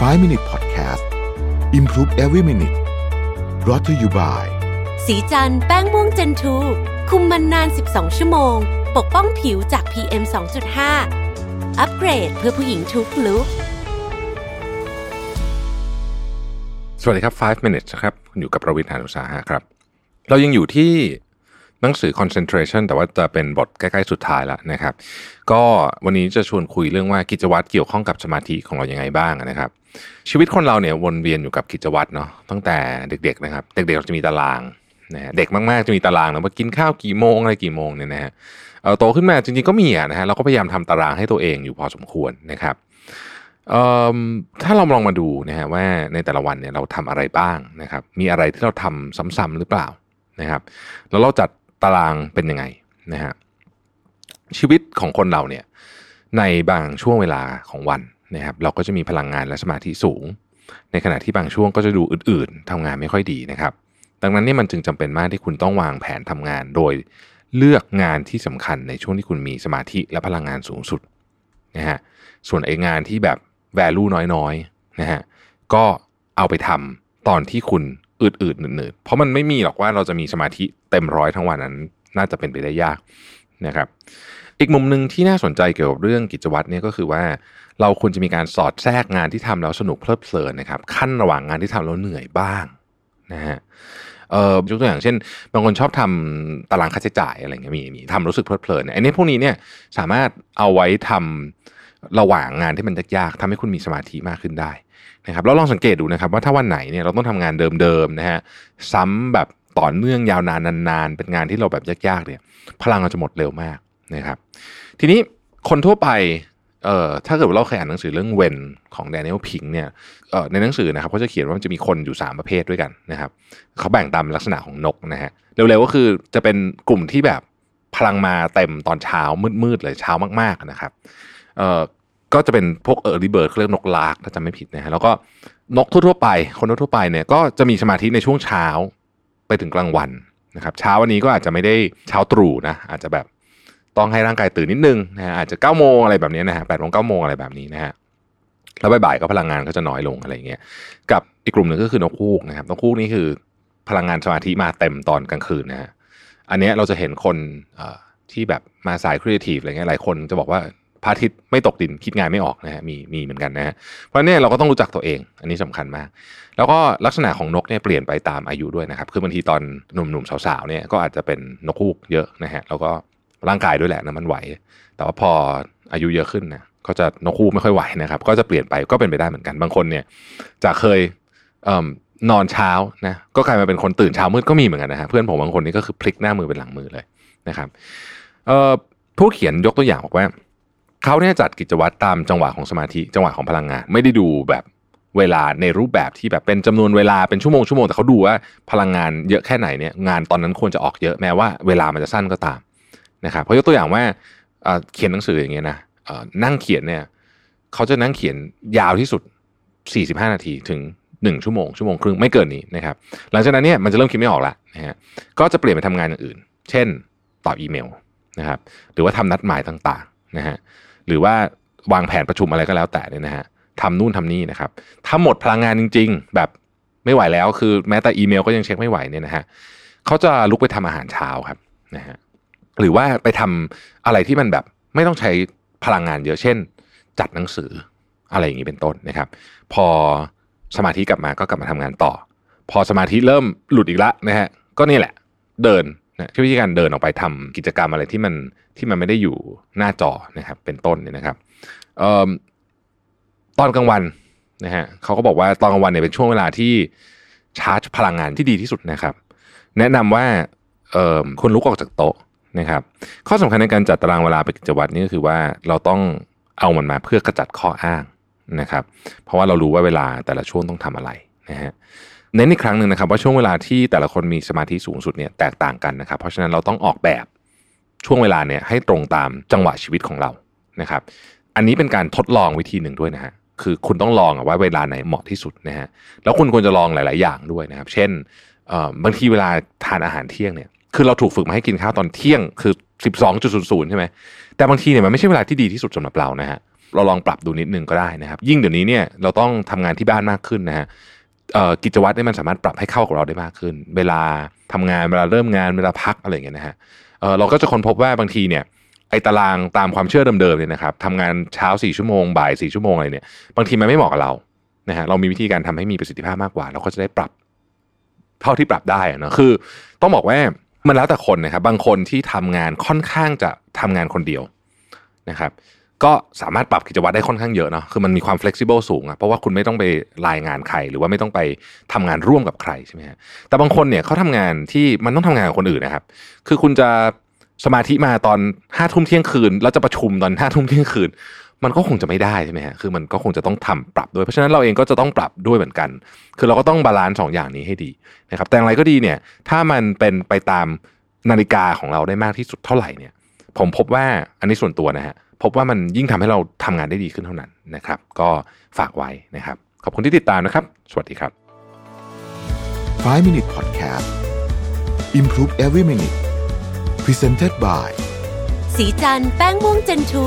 5 Minute Podcast Improve Every Minute brought to you by สีจันแป้งม่วงเจนทูคุมมันนาน 12 ชั่วโมง ปกป้องผิวจาก PM 2.5 อัปเกรดเพื่อผู้หญิงทุกลุกสวัสดีครับ 5 minutes นะครับคุณอยู่กับประวิทยานุสาหะครับ เรายังอยู่ที่ หนังสือ concentration แต่ว่าจะเป็นบทใกล้ๆสุดท้ายแล้วนะครับ ก็วันนี้จะชวนคุยเรื่องว่ากิจวัตรเกี่ยวข้องกับสมาธิของเรายังไงบ้างนะครับ ชีวิตคนเราเนี่ยวนเวียนอยู่กับกิจวัตรเนาะตั้งแต่เด็กๆนะครับ เด็กๆเราจะมีตารางนะเด็กมากๆจะมีตารางนะว่ากินข้าวกี่โมงอะไรกี่โมงเนี่ยนะฮะเออโตขึ้นมาจริงๆก็มีอะนะฮะเราก็พยายามทำตารางให้ตัวเองอยู่พอสมควรนะครับเอ่อถ้าเราลองมาดูนะฮะว่าในแต่ละวันเนี่ยเราทำอะไรบ้างนะครับ มีอะไรที่เราทำซ้ำๆหรือเปล่านะครับ แล้วเราจัด ตารางเป็นยังไงนะฮะชีวิตของคนเราเนี่ยในบางช่วงเวลาของวันนะครับเราก็จะมีพลังงานและสมาธิสูง ในขณะที่บางช่วงก็จะดูอื่นๆทำงานไม่ค่อยดีนะครับ ดังนั้นนี่มันจึงจำเป็นมากที่คุณต้องวางแผนทำงาน โดยเลือกงานที่สำคัญในช่วงที่คุณมีสมาธิและพลังงานสูงสุดนะฮะส่วนไอ้งานที่แบบ value น้อยๆนะฮะก็เอาไปทำตอนที่คุณ อืดๆหนืดๆเพราะมันไม่มีหรอกว่าเราจะมีสมาธิเต็มร้อยทั้งวันนั้น น่าจะเป็นไปได้ยากนะครับ อีกมุมหนึ่งที่น่าสนใจเกี่ยวกับเรื่องกิจวัตรเนี่ยก็คือว่า เราควรจะมีการสอดแทรกงานที่ทำแล้วสนุกเพลิดเพลินนะครับขั้นระหว่างงานที่ทำแล้วเหนื่อยบ้างนะฮะเอ่อยกตัวอย่างเช่น บางคนชอบทำตารางค่าใช้จ่ายอะไรเงี้ยมีมีทำรู้สึกเพลิดเพลินเนี่ยอันนี้พวกนี้เนี่ยสามารถเอาไว้ทำระหว่างงานที่มันยากๆทำให้คุณมีสมาธิมากขึ้นได้ นะครับแล้วลองสังเกตดูนะครับว่าถ้าวันไหนเนี่ยเราต้องทำงานเดิมๆนะฮะซ้ำแบบต่อเนื่องยาวนานนานๆ เป็นงานที่เราแบบยากๆเนี่ยพลังเราจะหมดเร็วมากนะครับทีนี้คนทั่วไปเอ่อถ้าเกิดเราเคยอ่านหนังสือเรื่องเวนของแดเนียลพิงเนี่ยเอ่อในหนังสือนะครับเขาจะเขียนว่ามันจะมีคนอยู่ 3 ประเภทด้วยกันนะครับเขาแบ่งตามลักษณะของนกนะฮะเร็วๆก็คือจะเป็นกลุ่มที่แบบพลังมาเต็มตอนเช้ามืดๆเลยเช้ามากๆนะครับเอ่อ ก็จะเป็นพวกเออร์ลี่เบิร์ดเรียกนกลากถ้าจำไม่ผิดนะฮะแล้วก็นกทั่วๆไป คนทั่วไปเนี่ยก็จะมีสมาธิในช่วงเช้าไปถึงกลางวันนะครับเช้าวันนี้ก็อาจจะไม่ได้เช้าตรู่นะอาจจะแบบต้องให้ร่างกายตื่นนิดนึงนะฮะอาจจะ9ก้าโมงอะไรแบบนี้นะฮะแปดโมงเก้าโมงอะไรแบบนี้นะฮะแล้วบ่ายๆก็พลังงานก็จะน้อยลงอะไรเงี้ยกับอีกกลุ่มหนึ่งก็คือนกคูกนะครับนกคูกนี่คือพลังงานสมาธิมาเต็มตอนกลางคืนนะฮะอันเนี้ยเราจะเห็นคนที่แบบมาสายครีเอทีฟอะไรเงี้ยหลายคนจะบอกว่า พระอาทิตย์ไม่ตกดินคิดงานไม่ออกนะฮะมีมีเหมือนกันนะฮะเพราะเนี่ยเราก็ต้องรู้จักตัวเอง อันนี้สำคัญมาก แล้วก็ลักษณะของนกเนี่ยเปลี่ยนไปตามอายุด้วยนะครับคือบางทีตอนหนุ่มๆสาวๆเนี่ยก็อาจจะเป็นนกฮูกเยอะนะฮะแล้วก็ร่างกายด้วยแหละนะมันไหว แต่ว่าพออายุเยอะขึ้นนะก็จะนกฮูกไม่ค่อยไหวนะครับ ก็จะเปลี่ยนไปก็เป็นไปได้เหมือนกันบางคนเนี่ยจะเคยนอนเช้านะก็กลายมาเป็นคนตื่นเช้ามืดก็มีเหมือนกันนะฮะเพื่อนผมบางคนนี่ก็คือพลิกหน้ามือเป็นหลังมือเลยนะครับผู้เขียนยกตัวอย่างบอกว่า เขาเนี่ยจัดกิจวัตรตามจังหวะของสมาธิจังหวะของพลังงาน ไม่ได้ดูแบบเวลาในรูปแบบที่แบบเป็นจำนวนเวลาเป็นชั่วโมงชั่วโมงแต่เขาดูว่าพลังงานเยอะแค่ไหนเนี่ยงานตอนนั้นควรจะออกเยอะแม้ว่าเวลามันจะสั้นก็ตามนะครับเพราะยกตัวอย่างว่าเขียนหนังสืออย่างเงี้ยนะนั่งเขียนเนี่ยเขาจะนั่งเขียนยาวที่สุด 45 นาทีถึง 1 ชั่วโมงชั่วโมงครึ่งไม่เกินนี้นะครับหลังจากนั้นเนี่ยมันจะเริ่มคิดไม่ออกละนะฮะก็จะเปลี่ยนไปทำงานอย่างอื่น เช่นตอบอีเมลนะครับหรือว่าทำนัดหมายต่างๆนะฮะ หรือว่าวางแผนประชุมอะไรก็แล้วแต่เนี่ยนะฮะทำนู่นทำนี่นะครับ ถ้าหมดพลังงานจริง ๆ แบบไม่ไหวแล้วคือแม้แต่อีเมลก็ยังเช็คไม่ไหวเนี่ยนะฮะเขาจะลุกไปทำอาหารเช้าครับนะฮะหรือว่าไปทำอะไรที่มันแบบไม่ต้องใช้พลังงานเยอะเช่น จัดหนังสืออะไรอย่างนี้เป็นต้นนะครับ พอสมาธิกลับมาก็กลับมาทำงานต่อ พอสมาธิเริ่มหลุดอีกแล้วนะฮะก็นี่แหละ เดิน นะวิธีการเดินออกไปทำกิจกรรมอะไรที่มันที่มันไม่ได้อยู่หน้าจอนะครับเป็นต้นเนี่ยนะครับออตอนกลางวันนะฮะเขาก็บอกว่าตอนกลางวันเนี่ยเป็นช่วงเวลาที่ชาร์จพลังงานที่ดีที่สุดนะครับ แนะนำว่าคนลุกออกจากโต๊ะนะครับ ข้อสำคัญในการจัดตารางเวลาไปกิจวัตรนี่ก็คือว่าเราต้องเอามันมาเพื่อกระจัดข้ออ้างนะครับ เพราะว่าเรารู้ว่าเวลาแต่ละช่วงต้องทำอะไรนะฮะ เน้นอีกครั้งหนึ่งนะครับว่าช่วงเวลาที่แต่ละคนมีสมาธิสูงสุดเนี่ยแตกต่างกันนะครับ เพราะฉะนั้นเราต้องออกแบบช่วงเวลาเนี่ยให้ตรงตามจังหวะชีวิตของเรานะครับ อันนี้เป็นการทดลองวิธีหนึ่งด้วยนะฮะคือคุณต้องลองว่าเวลาไหนเหมาะที่สุดนะฮะแล้วคุณควรจะลองหลาย ๆ อย่างด้วยนะครับ เช่นบางทีเวลาทานอาหารเที่ยงเนี่ยคือเราถูกฝึกมาให้กินข้าวตอนเที่ยงคือ 12.00 ใช่ไหมแต่บางทีเนี่ยมันไม่ใช่เวลาที่ดีที่สุดสำหรับเรานะฮะเราลองปรับดูนิดนึงก็ได้นะครับ ยิ่งเดี๋ยวนี้เนี่ยเราต้องทำงานที่บ้านมากขึ้นนะฮะ กิจวัตรนี่มันสามารถปรับให้เข้ากับเราได้มากขึ้น เวลาทำงานเวลาเริ่มงานเวลาพักอะไรอย่างเงี้ยนะฮะเเราก็จะค้นพบว่าบางทีเนี่ยไอ้ตารางตามความเชื่อเดิมๆเนี่ยนะครับทำงานเช้าสี่ชั่วโมงบ่ายสี่ชั่วโมงอะไรเนี่ยบางทีมันไม่เหมาะกับเรานะฮะเรามีวิธีการทำให้มีประสิทธิภาพมากกว่า เราก็จะได้ปรับ เท่าที่ปรับได้นะคือ ต้องบอกว่ามันแล้วแต่คนนะครับบางคนที่ทำงานค่อนข้างจะทำงานคนเดียวนะครับ ก็สามารถปรับกิจวัตรได้ค่อนข้างเยอะเนาะคือมันมีความ flexible สูงอะเพราะว่าคุณไม่ต้องไปรายงานใคร หรือว่าไม่ต้องไปทำงานร่วมกับใครใช่ไหมฮะแต่บางคนเนี่ยเขาทำงานที่มันต้องทำงานกับคนอื่นนะครับ คือคุณจะสมาธิมาตอนห้าทุ่มเที่ยงคืนแล้วจะประชุมตอนห้าทุ่มเที่ยงคืน มันก็คงจะไม่ได้ใช่ไหมฮะคือมันก็คงจะต้องทำปรับด้วยเพราะฉะนั้นเราเองก็จะต้องปรับด้วยเหมือนกัน คือเราก็ต้องบาลานซ์สองอย่างนี้ให้ดีนะครับแต่อย่างไรก็ดีเนี่ยถ้ามันเป็นไปตามนาฬิกาของเราได้มากที่สุดเท่าไหร่เนี่ย ผมพบว่าอันนี้ส่วนตัวนะฮะ พบว่ามันยิ่งทำให้เราทำงานได้ดีขึ้นเท่านั้นนะครับ ก็ฝากไว้นะครับ ขอบคุณที่ติดตามนะครับ สวัสดีครับ 5 Minute Podcast Improve Every Minute Presented by สีจันแป้งม่วงเจนทู